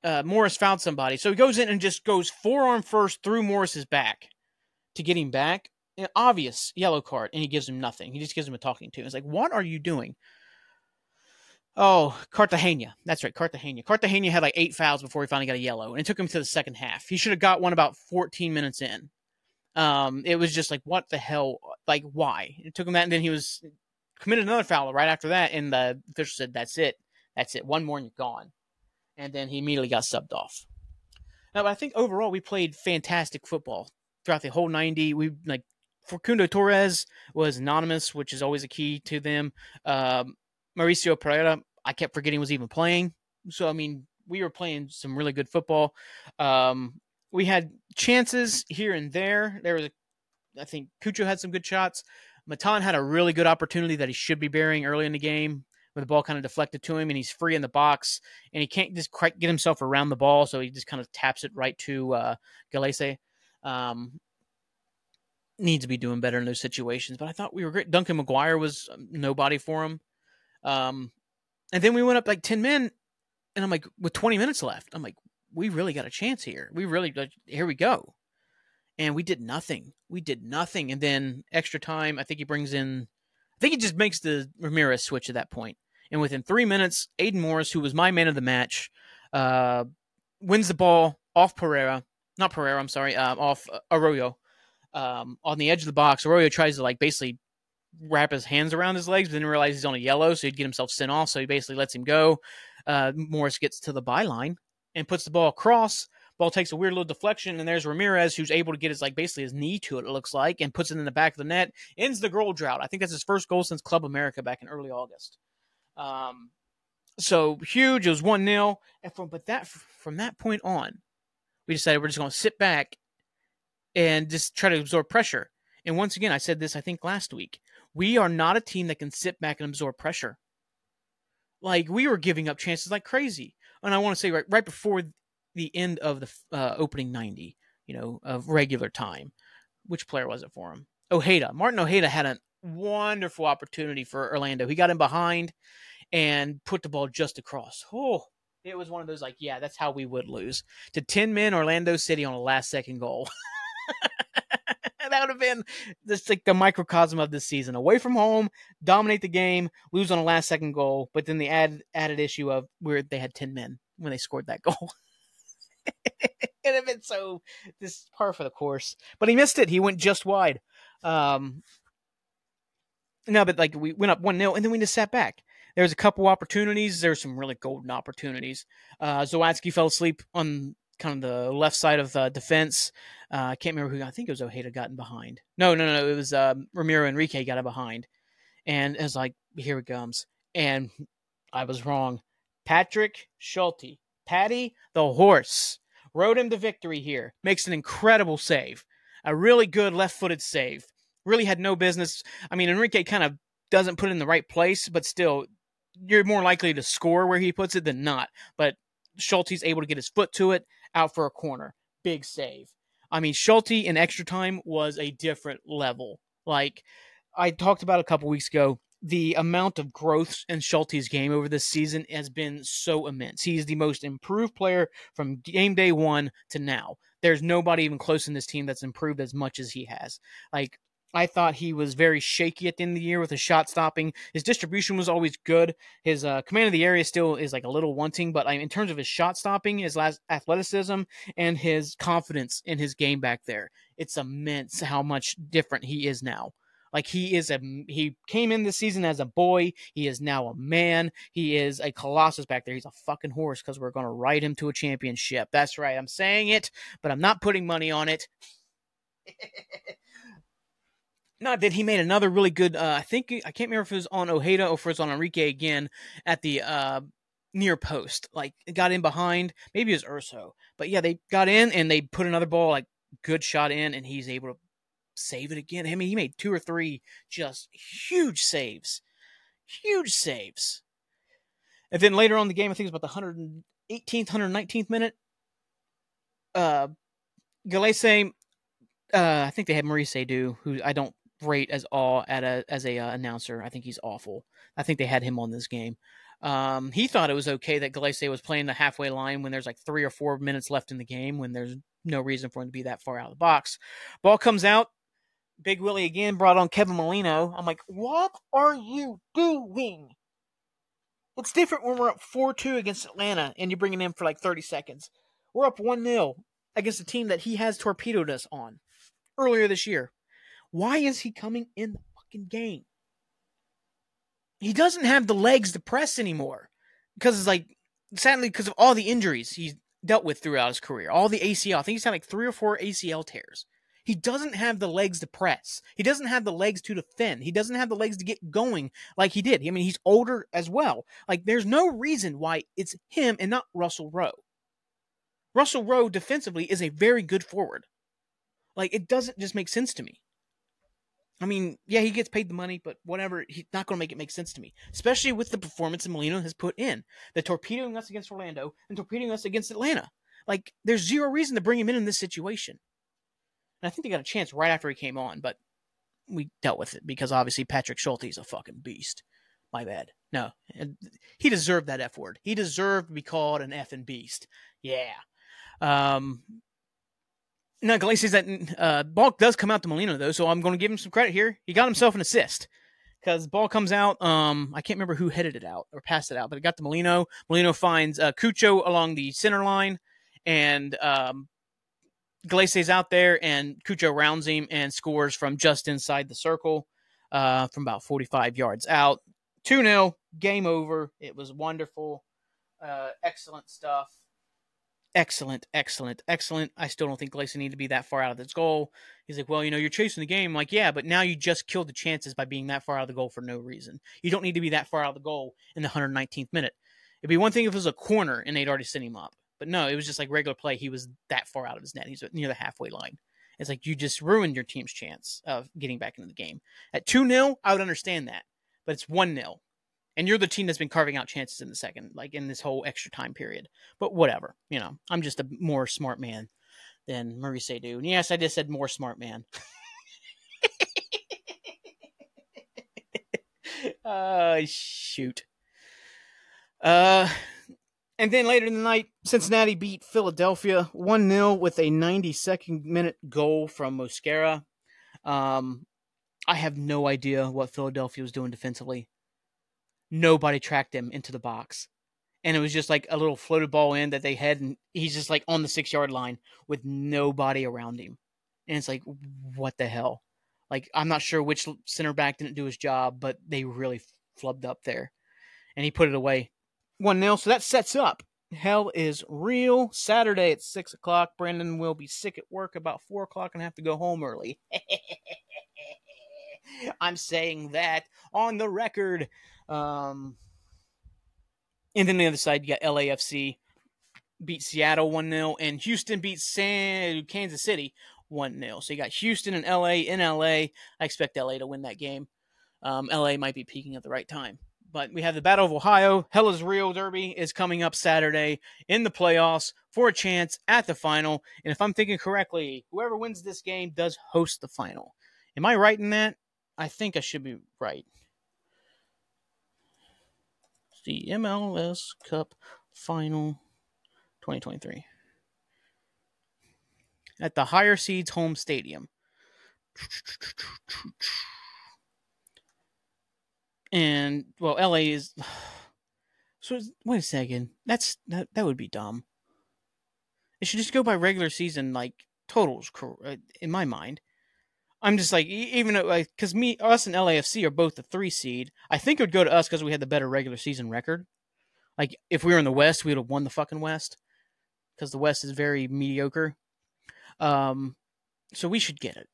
uh, Morris found somebody, so he goes in and just goes forearm first through Morris's back to get him back. An obvious yellow card, and he gives him nothing. He just gives him a talking to. It's like, what are you doing? Oh, Cartagena. That's right, Cartagena. Cartagena had like eight fouls before he finally got a yellow, and it took him to the second half. He should have got one about 14 minutes in. Um, it was just like, what the hell? Like, why? It took him that, and then he was committed another foul right after that, and the official said, "That's it, that's it. One more and you're gone." And then he immediately got subbed off. Now, I think overall we played fantastic football throughout the whole 90. We like Facundo Torres was anonymous, which is always a key to them. Um, Mauricio Pereyra, I kept forgetting was even playing. So I mean, we were playing some really good football. Um, we had chances here and there. There was, a, I think, Cucho had some good shots. Matan had a really good opportunity that he should be bearing early in the game, where the ball kind of deflected to him, and he's free in the box, and he can't just quite get himself around the ball, so he just kind of taps it right to uh, Gallese. Um, needs to be doing better in those situations, but I thought we were great. Duncan McGuire was um, nobody for him. Um, and then we went up like 10 men, and I'm like, with 20 minutes left, I'm like, we really got a chance here. We really, like, here we go. And we did nothing. We did nothing. And then extra time, I think he brings in, I think he just makes the Ramirez switch at that point. And within three minutes, Aidan Morris, who was my man of the match, uh, wins the ball off Pereyra, not Pereyra, I'm sorry, uh, off Arroyo, um, on the edge of the box. Arroyo tries to like basically wrap his hands around his legs, but then realize he's on a yellow, so he'd get himself sent off. So he basically lets him go. Uh, Morris gets to the byline and puts the ball across. Ball takes a weird little deflection, and there's Ramirez who's able to get his like basically his knee to it. It looks like, and puts it in the back of the net. Ends the goal drought. I think that's his first goal since Club America back in early August. Um, so huge. It was one 0 and from but that from that point on, we decided we're just going to sit back and just try to absorb pressure. And once again, I said this I think last week. We are not a team that can sit back and absorb pressure. Like we were giving up chances like crazy. And I want to say right right before the end of the uh, opening 90, you know, of regular time. Which player was it for him? Ojeda. Martin Ojeda had a wonderful opportunity for Orlando. He got in behind and put the ball just across. Oh, it was one of those like, yeah, that's how we would lose to 10 men Orlando City on a last second goal. that would have been just like the microcosm of this season. Away from home, dominate the game, lose on a last second goal, but then the added added issue of where they had ten men when they scored that goal. it would have been so this par for the course. But he missed it. He went just wide. Um no, but like we went up one 0 and then we just sat back. There was a couple opportunities. There were some really golden opportunities. Uh Zawadzki fell asleep on kind of the left side of uh, defense. Uh, I can't remember who. I think it was Ojeda gotten behind. No, no, no. It was um, Ramiro Enrique got it behind, And it's like, here it comes. And I was wrong. Patrick Schulte, Patty the horse, rode him to victory here. Makes an incredible save. A really good left footed save. Really had no business. I mean, Enrique kind of doesn't put it in the right place, but still, you're more likely to score where he puts it than not. But Schulte's able to get his foot to it, out for a corner. Big save. I mean, Schulte in extra time was a different level. Like I talked about a couple weeks ago, the amount of growth in Schulte's game over this season has been so immense. He's the most improved player from game day one to now. There's nobody even close in this team that's improved as much as he has. Like I thought he was very shaky at the end of the year with his shot stopping. His distribution was always good. His uh, command of the area still is like a little wanting, but I in terms of his shot stopping, his last athleticism, and his confidence in his game back there, it's immense how much different he is now. Like he is a he came in this season as a boy. He is now a man. He is a colossus back there. He's a fucking horse because we're gonna ride him to a championship. That's right. I'm saying it, but I'm not putting money on it. not that he made another really good. Uh, I think I can't remember if it was on Ojeda or if it was on Enrique again at the uh, near post. Like got in behind. Maybe it was Urso, but yeah, they got in and they put another ball like good shot in, and he's able to save it again. I mean, he made two or three just huge saves, huge saves. And then later on the game, I think it was about the 118th, 119th minute. Uh, Gallese, uh, I think they had Maurice Edu, who I don't rate as all at a as a uh, announcer. I think he's awful. I think they had him on this game. Um, he thought it was okay that Gallese was playing the halfway line when there's like three or four minutes left in the game when there's no reason for him to be that far out of the box. Ball comes out. Big Willie again brought on Kevin Molino. I'm like, what are you doing? It's different when we're up 4 2 against Atlanta and you're bringing him for like 30 seconds. We're up 1 0 against a team that he has torpedoed us on earlier this year. Why is he coming in the fucking game? He doesn't have the legs to press anymore because it's like sadly because of all the injuries he's dealt with throughout his career, all the ACL. I think he's had like three or four ACL tears. He doesn't have the legs to press. He doesn't have the legs to defend. He doesn't have the legs to get going like he did. I mean, he's older as well. Like, there's no reason why it's him and not Russell Rowe. Russell Rowe defensively is a very good forward. Like, it doesn't just make sense to me. I mean, yeah, he gets paid the money, but whatever. He's not going to make it make sense to me, especially with the performance that Molino has put in. The torpedoing us against Orlando and torpedoing us against Atlanta. Like, there's zero reason to bring him in in this situation. And I think they got a chance right after he came on, but we dealt with it because obviously Patrick Schulte is a fucking beast. My bad. No, he deserved that F word. He deserved to be called an effing beast. Yeah. Um, now, says that uh, ball does come out to Molino though, so I'm going to give him some credit here. He got himself an assist because ball comes out. Um, I can't remember who headed it out or passed it out, but it got to Molino. Molino finds uh, Cucho along the center line, and um, Gallese's out there, and Cucho rounds him and scores from just inside the circle, uh, from about 45 yards out. 2 0, game over. It was wonderful. Uh, excellent stuff excellent, excellent, excellent. I still don't think Gleason needed to be that far out of this goal. He's like, well, you know, you're chasing the game. I'm like, yeah, but now you just killed the chances by being that far out of the goal for no reason. You don't need to be that far out of the goal in the 119th minute. It'd be one thing if it was a corner and they'd already sent him up. But no, it was just like regular play. He was that far out of his net. He's near the halfway line. It's like you just ruined your team's chance of getting back into the game. At 2 0, I would understand that. But it's 1 0 and you're the team that's been carving out chances in the second, like in this whole extra time period. But whatever, you know, I'm just a more smart man than Maurice Edu. And yes, I just said more smart man. uh, shoot. Uh, and then later in the night, Cincinnati beat Philadelphia 1 0 with a 92nd minute goal from Mosquera. Um, I have no idea what Philadelphia was doing defensively nobody tracked him into the box. And it was just like a little floated ball in that they had, and he's just like on the six yard line with nobody around him. And it's like, what the hell? Like, I'm not sure which center back didn't do his job, but they really flubbed up there. And he put it away 1 0. So that sets up. Hell is real. Saturday at 6 o'clock. Brandon will be sick at work about 4 o'clock and have to go home early. I'm saying that on the record. Um, and then the other side, you got LAFC beat Seattle 1 0, and Houston beat San Kansas City 1 0. So you got Houston and LA in LA. I expect LA to win that game. Um, LA might be peaking at the right time. But we have the Battle of Ohio. Hell is Real Derby is coming up Saturday in the playoffs for a chance at the final. And if I'm thinking correctly, whoever wins this game does host the final. Am I right in that? I think I should be right. The MLS Cup Final 2023 at the higher seeds home stadium. And well, LA is. So wait a second. That's that that would be dumb. It should just go by regular season like totals. Uh, in my mind, I'm just like even like because me us and LAFC are both the three seed. I think it would go to us because we had the better regular season record. Like if we were in the West, we would have won the fucking West because the West is very mediocre. Um, so we should get it,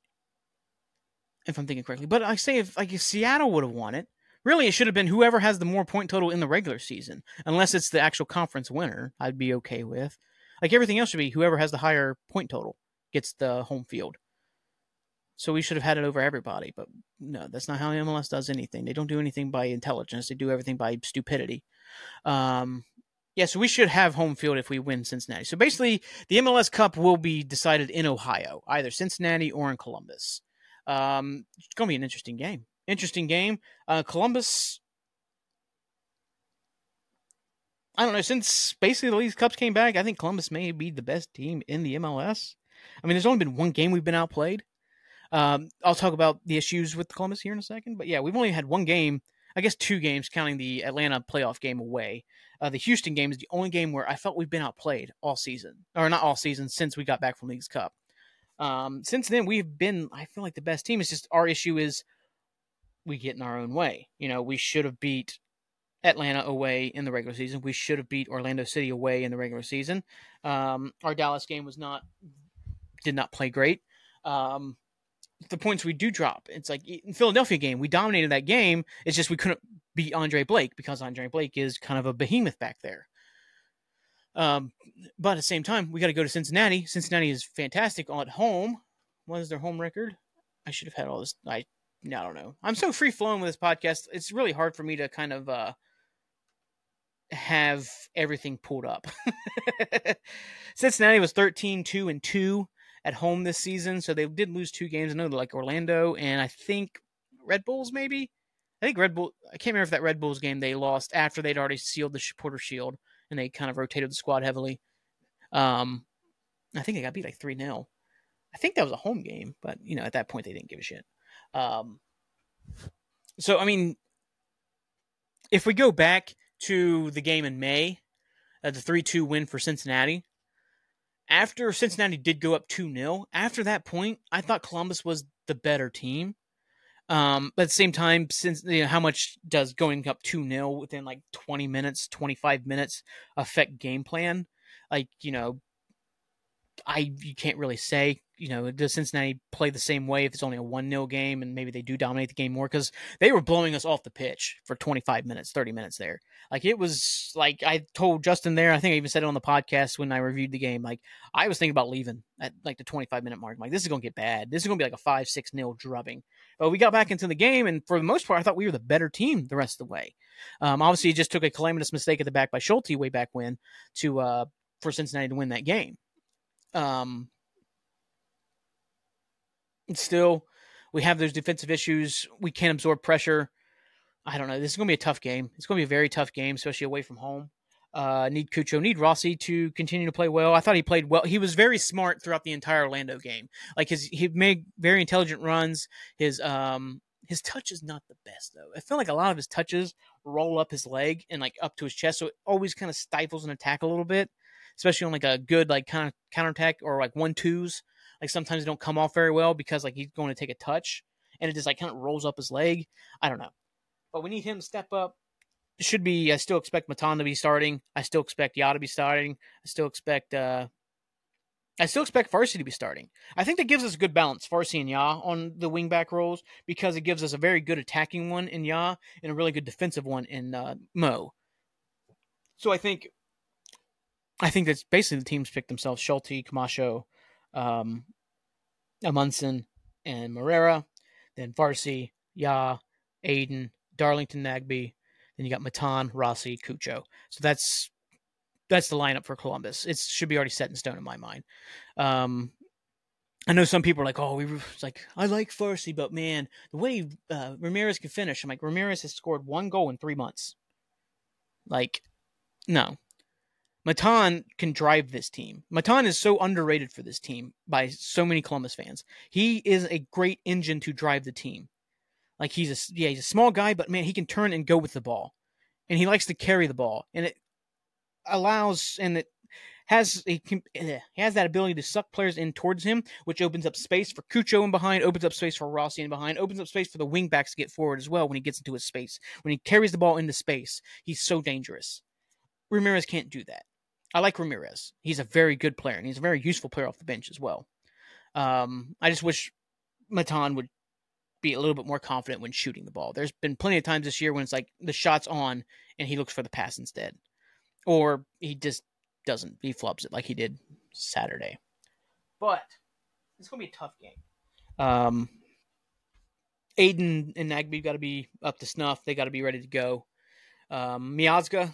if I'm thinking correctly. But I say if like if Seattle would have won it, really it should have been whoever has the more point total in the regular season, unless it's the actual conference winner. I'd be okay with. Like everything else should be whoever has the higher point total gets the home field. So we should have had it over everybody, but no, that's not how MLS does anything. They don't do anything by intelligence; they do everything by stupidity. Um, yeah, so we should have home field if we win Cincinnati. So basically, the MLS Cup will be decided in Ohio, either Cincinnati or in Columbus. Um, it's going to be an interesting game. Interesting game. Uh, Columbus. I don't know. Since basically the Leagues Cup came back, I think Columbus may be the best team in the MLS. I mean, there's only been one game we've been outplayed. Um, I'll talk about the issues with Columbus here in a second, but yeah, we've only had one game. I guess two games, counting the Atlanta playoff game away. Uh, the Houston game is the only game where I felt we've been outplayed all season, or not all season since we got back from Leagues Cup. Um, since then, we've been, I feel like the best team. It's just our issue is we get in our own way. You know, we should have beat Atlanta away in the regular season. We should have beat Orlando City away in the regular season. Um, our Dallas game was not did not play great. Um, the points we do drop, it's like in Philadelphia game, we dominated that game. It's just we couldn't beat Andre Blake because Andre Blake is kind of a behemoth back there. Um, but at the same time, we got to go to Cincinnati. Cincinnati is fantastic at home. What is their home record? I should have had all this. I, I don't know. I'm so free flowing with this podcast. It's really hard for me to kind of uh, have everything pulled up. Cincinnati was 13 2 and 2 at home this season, so they did lose two games. I know like Orlando and I think Red Bulls maybe. I think Red Bull. I can't remember if that Red Bulls game they lost after they'd already sealed the Porter Shield and they kind of rotated the squad heavily. Um, I think they got beat like three 0 I think that was a home game, but you know at that point they didn't give a shit. Um, so I mean, if we go back to the game in May, uh, the three two win for Cincinnati. After Cincinnati did go up 2 0, after that point, I thought Columbus was the better team. Um, but at the same time, since you know, how much does going up 2 0 within like 20 minutes, 25 minutes affect game plan? Like, you know, I you can't really say you know, does Cincinnati play the same way if it's only a 1 0 game and maybe they do dominate the game more? Because they were blowing us off the pitch for 25 minutes, 30 minutes there. Like, it was like I told Justin there, I think I even said it on the podcast when I reviewed the game. Like, I was thinking about leaving at like the 25 minute mark. I'm like, this is going to get bad. This is going to be like a 5 6 0 drubbing. But we got back into the game, and for the most part, I thought we were the better team the rest of the way. Um, obviously, it just took a calamitous mistake at the back by Schulte way back when to uh, for Cincinnati to win that game. Um, still, we have those defensive issues. We can't absorb pressure. I don't know. This is going to be a tough game. It's going to be a very tough game, especially away from home. Uh, need Cucho, need Rossi to continue to play well. I thought he played well. He was very smart throughout the entire Orlando game. Like his, he made very intelligent runs. His um his touch is not the best though. I feel like a lot of his touches roll up his leg and like up to his chest, so it always kind of stifles an attack a little bit, especially on like a good like kind of counterattack or like one twos like sometimes they don't come off very well because like he's going to take a touch and it just like kind of rolls up his leg. I don't know. But we need him to step up. It should be I still expect Matan to be starting. I still expect Yaw to be starting. I still expect uh I still expect Farsi to be starting. I think that gives us a good balance, Farsi and Yaw on the wingback roles, because it gives us a very good attacking one in Yaw and a really good defensive one in uh, Mo. So I think, I think that's basically the teams picked themselves: Schulte, Camacho, um, Amundsen, and Moreira. Then Farsi, Yaw, Aidan, Darlington, Nagbe. Then you got Matan, Rossi, Cucho. So that's that's the lineup for Columbus. It should be already set in stone in my mind. Um, I know some people are like, "Oh, we like I like Farsi, but man, the way uh, Ramirez can finish." I'm like, Ramirez has scored one goal in three months. Like, no, Matan can drive this team. Matan is so underrated for this team by so many Columbus fans. He is a great engine to drive the team. Like he's a yeah, he's a small guy, but man, he can turn and go with the ball, and he likes to carry the ball, and it allows and it has a eh, has that ability to suck players in towards him, which opens up space for Cucho in behind, opens up space for Rossi in behind, opens up space for the wingbacks to get forward as well when he gets into his space. When he carries the ball into space, he's so dangerous. Ramirez can't do that. I like Ramirez. He's a very good player, and he's a very useful player off the bench as well. Um, I just wish Matan would be a little bit more confident when shooting the ball. There's been plenty of times this year when it's like the shot's on and he looks for the pass instead, or he just doesn't. He flubs it like he did Saturday. But it's gonna be a tough game. Um, Aidan and Nagbe got to be up to snuff. They got to be ready to go. Um, Miazga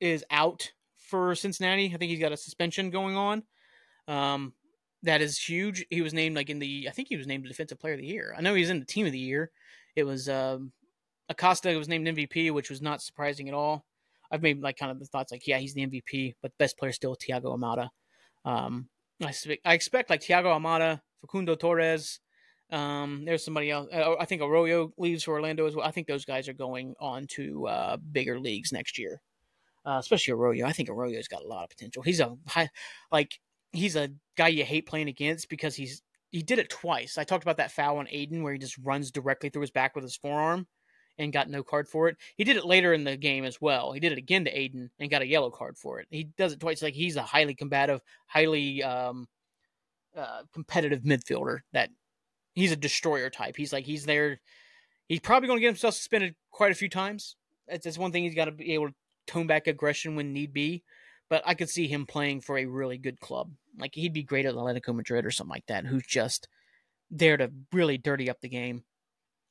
is out for Cincinnati. I think he's got a suspension going on. Um, that is huge. He was named like in the I think he was named defensive player of the year. I know he's in the team of the year. It was um, Acosta was named MVP, which was not surprising at all. I've made like kind of the thoughts like yeah he's the MVP, but best player still Thiago Almada. Um, I, expect, I expect like Thiago Almada, Facundo Torres. Um, there's somebody else. Uh, I think Arroyo leaves for Orlando as well. I think those guys are going on to uh, bigger leagues next year uh, especially Arroyo. I think Arroyo's got a lot of potential. He's a high, like he's a guy you hate playing against because he's he did it twice. I talked about that foul on Aidan where he just runs directly through his back with his forearm and got no card for it. He did it later in the game as well. He did it again to Aidan and got a yellow card for it. He does it twice. Like he's a highly combative, highly um, uh, competitive midfielder. That he's a destroyer type. He's like he's there. He's probably going to get himself suspended quite a few times. That's, one thing he's got to be able to tone back aggression when need be. But I could see him playing for a really good club. Like he'd be great at Atletico Madrid or something like that, who's just there to really dirty up the game.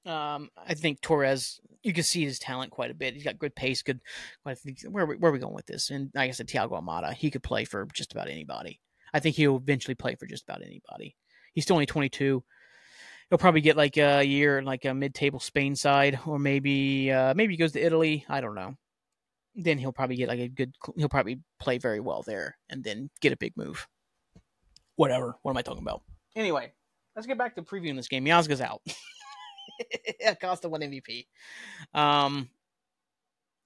Um, I think Torres, you can see his talent quite a bit. He's got good pace, good. I think where where are we going with this? And like I said, Thiago Almada, he could play for just about anybody. I think he'll eventually play for just about anybody. He's still only 22. He'll probably get like a year, like a mid-table Spain side, or maybe uh, maybe he goes to Italy. I don't know then he'll probably get like a good. He'll probably play very well there, and then get a big move. Whatever. What am I talking about? Anyway, let's get back to previewing this game. Miazga's out. Costa one MVP. Um,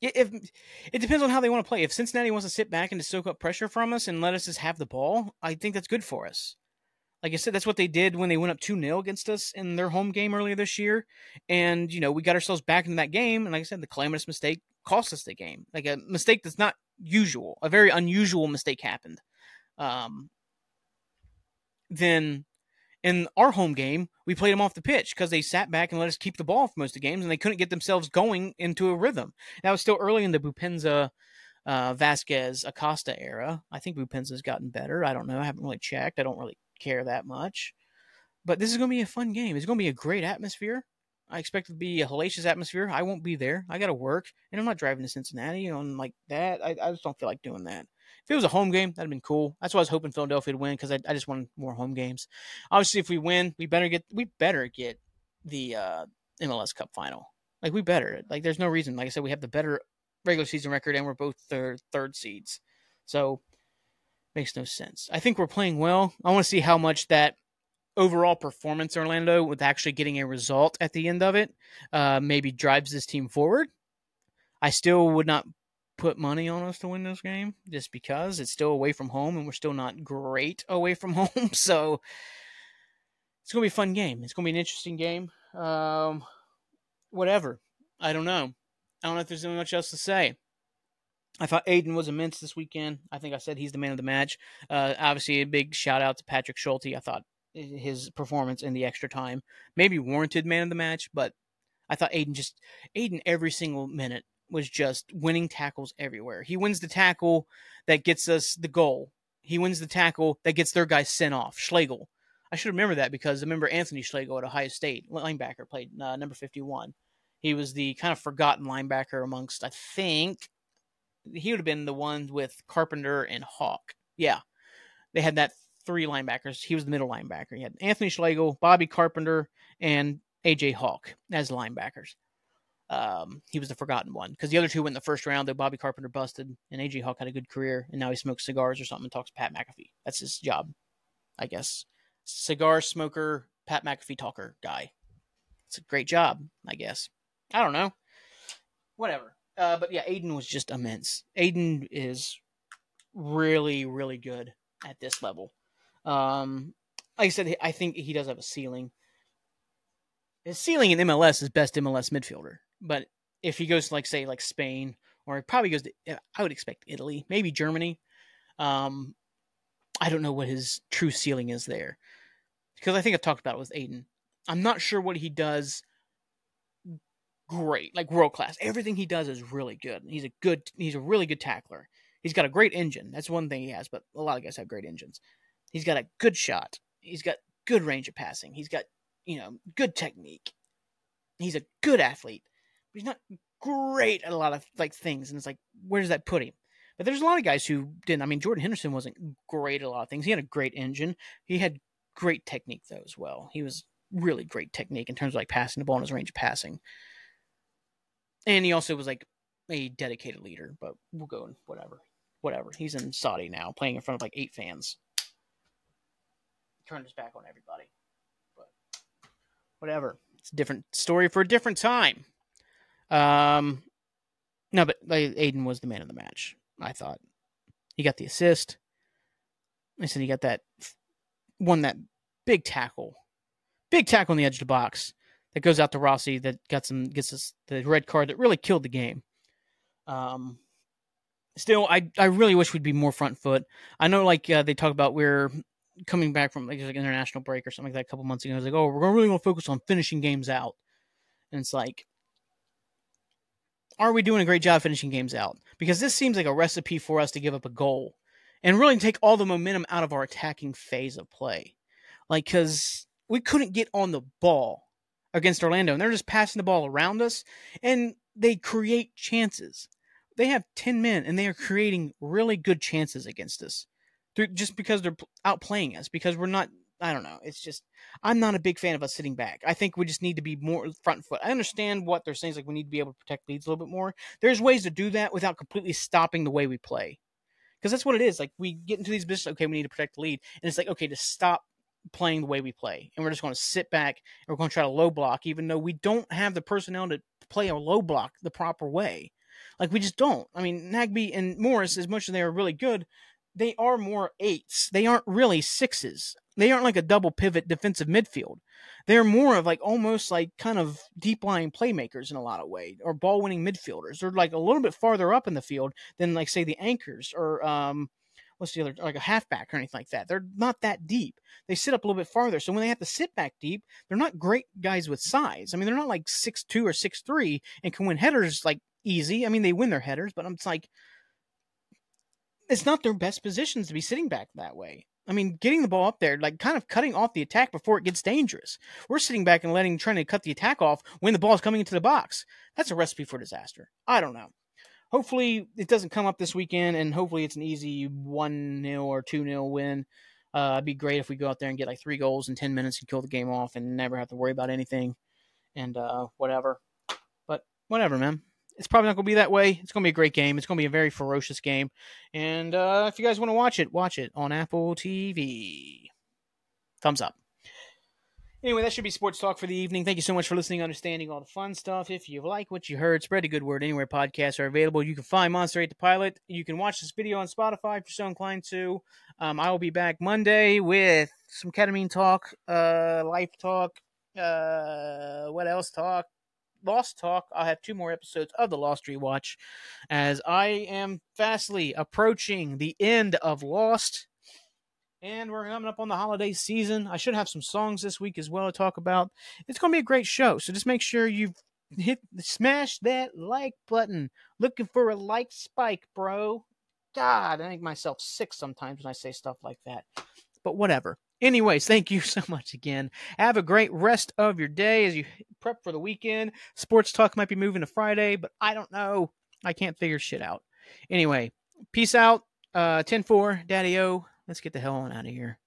if it depends on how they want to play. If Cincinnati wants to sit back and to soak up pressure from us and let us just have the ball, I think that's good for us. Like I said, that's what they did when they went up 2 0 against us in their home game earlier this year. And, you know, we got ourselves back in that game. And like I said, the calamitous mistake cost us the game. Like a mistake that's not usual, a very unusual mistake happened. Um, then in our home game, we played them off the pitch because they sat back and let us keep the ball for most of the games, and they couldn't get themselves going into a rhythm. That was still early in the Boupendza, uh, Vazquez, Acosta era. I think Boupendza's gotten better. I don't know. I haven't really checked. I don't really care that much. But this is going to be a fun game. It's going to be a great atmosphere. I expect it to be a hellacious atmosphere. I won't be there. I got to work, and I'm not driving to Cincinnati on like that. I, I just don't feel like doing that. If it was a home game, that'd have been cool. That's why I was hoping Philadelphia would win because I, I just wanted more home games. Obviously, if we win, we better get we better get the uh, MLS Cup final. Like we better. Like there's no reason. Like I said, we have the better regular season record, and we're both third third seeds. So makes no sense. I think we're playing well. I want to see how much that overall performance Orlando with actually getting a result at the end of it uh, maybe drives this team forward. I still would not put money on us to win this game just because it's still away from home and we're still not great away from home. So it's gonna be a fun game. It's gonna be an interesting game. Um, whatever. I don't know. I don't know if there's much else to say. I thought Aidan was immense this weekend. I think I said he's the man of the match. Uh, obviously, a big shout out to Patrick Schulte. I thought his performance in the extra time maybe warranted man of the match, but I thought Aidan just Aidan every single minute was just winning tackles everywhere. He wins the tackle that gets us the goal. He wins the tackle that gets their guy sent off. Schlegel. I should remember that because I remember Anthony Schlegel at Ohio State, linebacker, played uh, number 51. He was the kind of forgotten linebacker amongst, I think, he would have been the one with Carpenter and Hawk. Yeah. They had that three linebackers. He was the middle linebacker. He had Anthony Schlegel, Bobby Carpenter, and AJ Hawk as linebackers. Um, he was the forgotten one because the other two went in the first round. Though Bobby Carpenter busted, and AJ Hawk had a good career, and now he smokes cigars or something and talks to Pat McAfee. That's his job, I guess. Cigar smoker, Pat McAfee talker guy. It's a great job, I guess. I don't know. Whatever. Uh, but yeah, Aidan was just immense. Aidan is really, really good at this level. Um, like I said, I think he does have a ceiling. His ceiling in MLS is best MLS midfielder. But if he goes to like say like Spain or he probably goes to I would expect Italy, maybe Germany. Um, I don't know what his true ceiling is there because I think I've talked about it with Aidan. I'm not sure what he does great, like world class. Everything he does is really good. He's a good, he's a really good tackler. He's got a great engine. That's one thing he has, but a lot of guys have great engines. He's got a good shot. He's got good range of passing. He's got, you know, good technique. He's a good athlete. But he's not great at a lot of like things. And it's like, where does that put him? But there's a lot of guys who didn't. I mean, Jordan Henderson wasn't great at a lot of things. He had a great engine. He had great technique though as well. He was really great technique in terms of like passing the ball and his range of passing. And he also was like a dedicated leader, but we'll go and whatever. Whatever. He's in Saudi now, playing in front of like eight fans. Turned his back on everybody. But whatever. It's a different story for a different time. Um no, but Aidan was the man of the match, I thought. He got the assist. I said he got that won that big tackle. Big tackle on the edge of the box that goes out to Rossi that got some gets us the red card that really killed the game. Um, still, I I really wish we'd be more front foot. I know, like uh, they talk about we're coming back from like, like international break or something like that a couple months ago. I was like, oh, we're really going to focus on finishing games out, and it's like, are we doing a great job finishing games out? Because this seems like a recipe for us to give up a goal and really take all the momentum out of our attacking phase of play. Like, because we couldn't get on the ball against Orlando, and they're just passing the ball around us, and they create chances. They have 10 men, and they are creating really good chances against us just because they're outplaying us, because we're not. I don't know. It's just I'm not a big fan of us sitting back. I think we just need to be more front foot. I understand what they're saying. It's like we need to be able to protect leads a little bit more. There's ways to do that without completely stopping the way we play, because that's what it is. Like we get into these business. Okay, we need to protect the lead, and it's like okay to stop playing the way we play. And we're just going to sit back and we're going to try to low block, even though we don't have the personnel to play a low block the proper way. Like, we just don't. I mean, Nagbe and Morris, as much as they are really good, they are more eights. They aren't really sixes. They aren't like a double pivot defensive midfield. They're more of like almost like kind of deep lying playmakers in a lot of ways, or ball winning midfielders. They're like a little bit farther up in the field than like say the anchors or um, what's the other like a halfback or anything like that. They're not that deep. They sit up a little bit farther. So when they have to sit back deep, they're not great guys with size. I mean, they're not like six two or six three and can win headers like easy. I mean, they win their headers, but I'm like it's not their best positions to be sitting back that way. I mean, getting the ball up there, like kind of cutting off the attack before it gets dangerous. We're sitting back and letting trying to cut the attack off when the ball is coming into the box. That's a recipe for disaster. I don't know hopefully it doesn't come up this weekend, and hopefully it's an easy one 0 or two 0 win. Uh, it'd be great if we go out there and get like three goals in ten minutes and kill the game off, and never have to worry about anything, and uh, whatever. But whatever, man. It's probably not going to be that way. It's going to be a great game. It's going to be a very ferocious game. And uh, if you guys want to watch it, watch it on Apple TV. Thumbs up. Anyway, that should be sports talk for the evening. Thank you so much for listening, understanding all the fun stuff. If you like what you heard, spread a good word anywhere podcasts are available. You can find Monster 8 the Pilot. You can watch this video on Spotify if you're so inclined to. Um, I will be back Monday with some ketamine talk, uh, life talk, uh, what else talk? Lost Talk. I'll have two more episodes of the Lost Rewatch as I am fastly approaching the end of Lost. And we're coming up on the holiday season. I should have some songs this week as well to talk about. It's going to be a great show. So just make sure you hit smash that like button. Looking for a like spike, bro. God, I make myself sick sometimes when I say stuff like that. But whatever. Anyways, thank you so much again. Have a great rest of your day as you prep for the weekend. Sports Talk might be moving to Friday, but I don't know. I can't figure shit out. Anyway, peace out. Uh 10 4, Daddy O. Let's get the hell on out of here.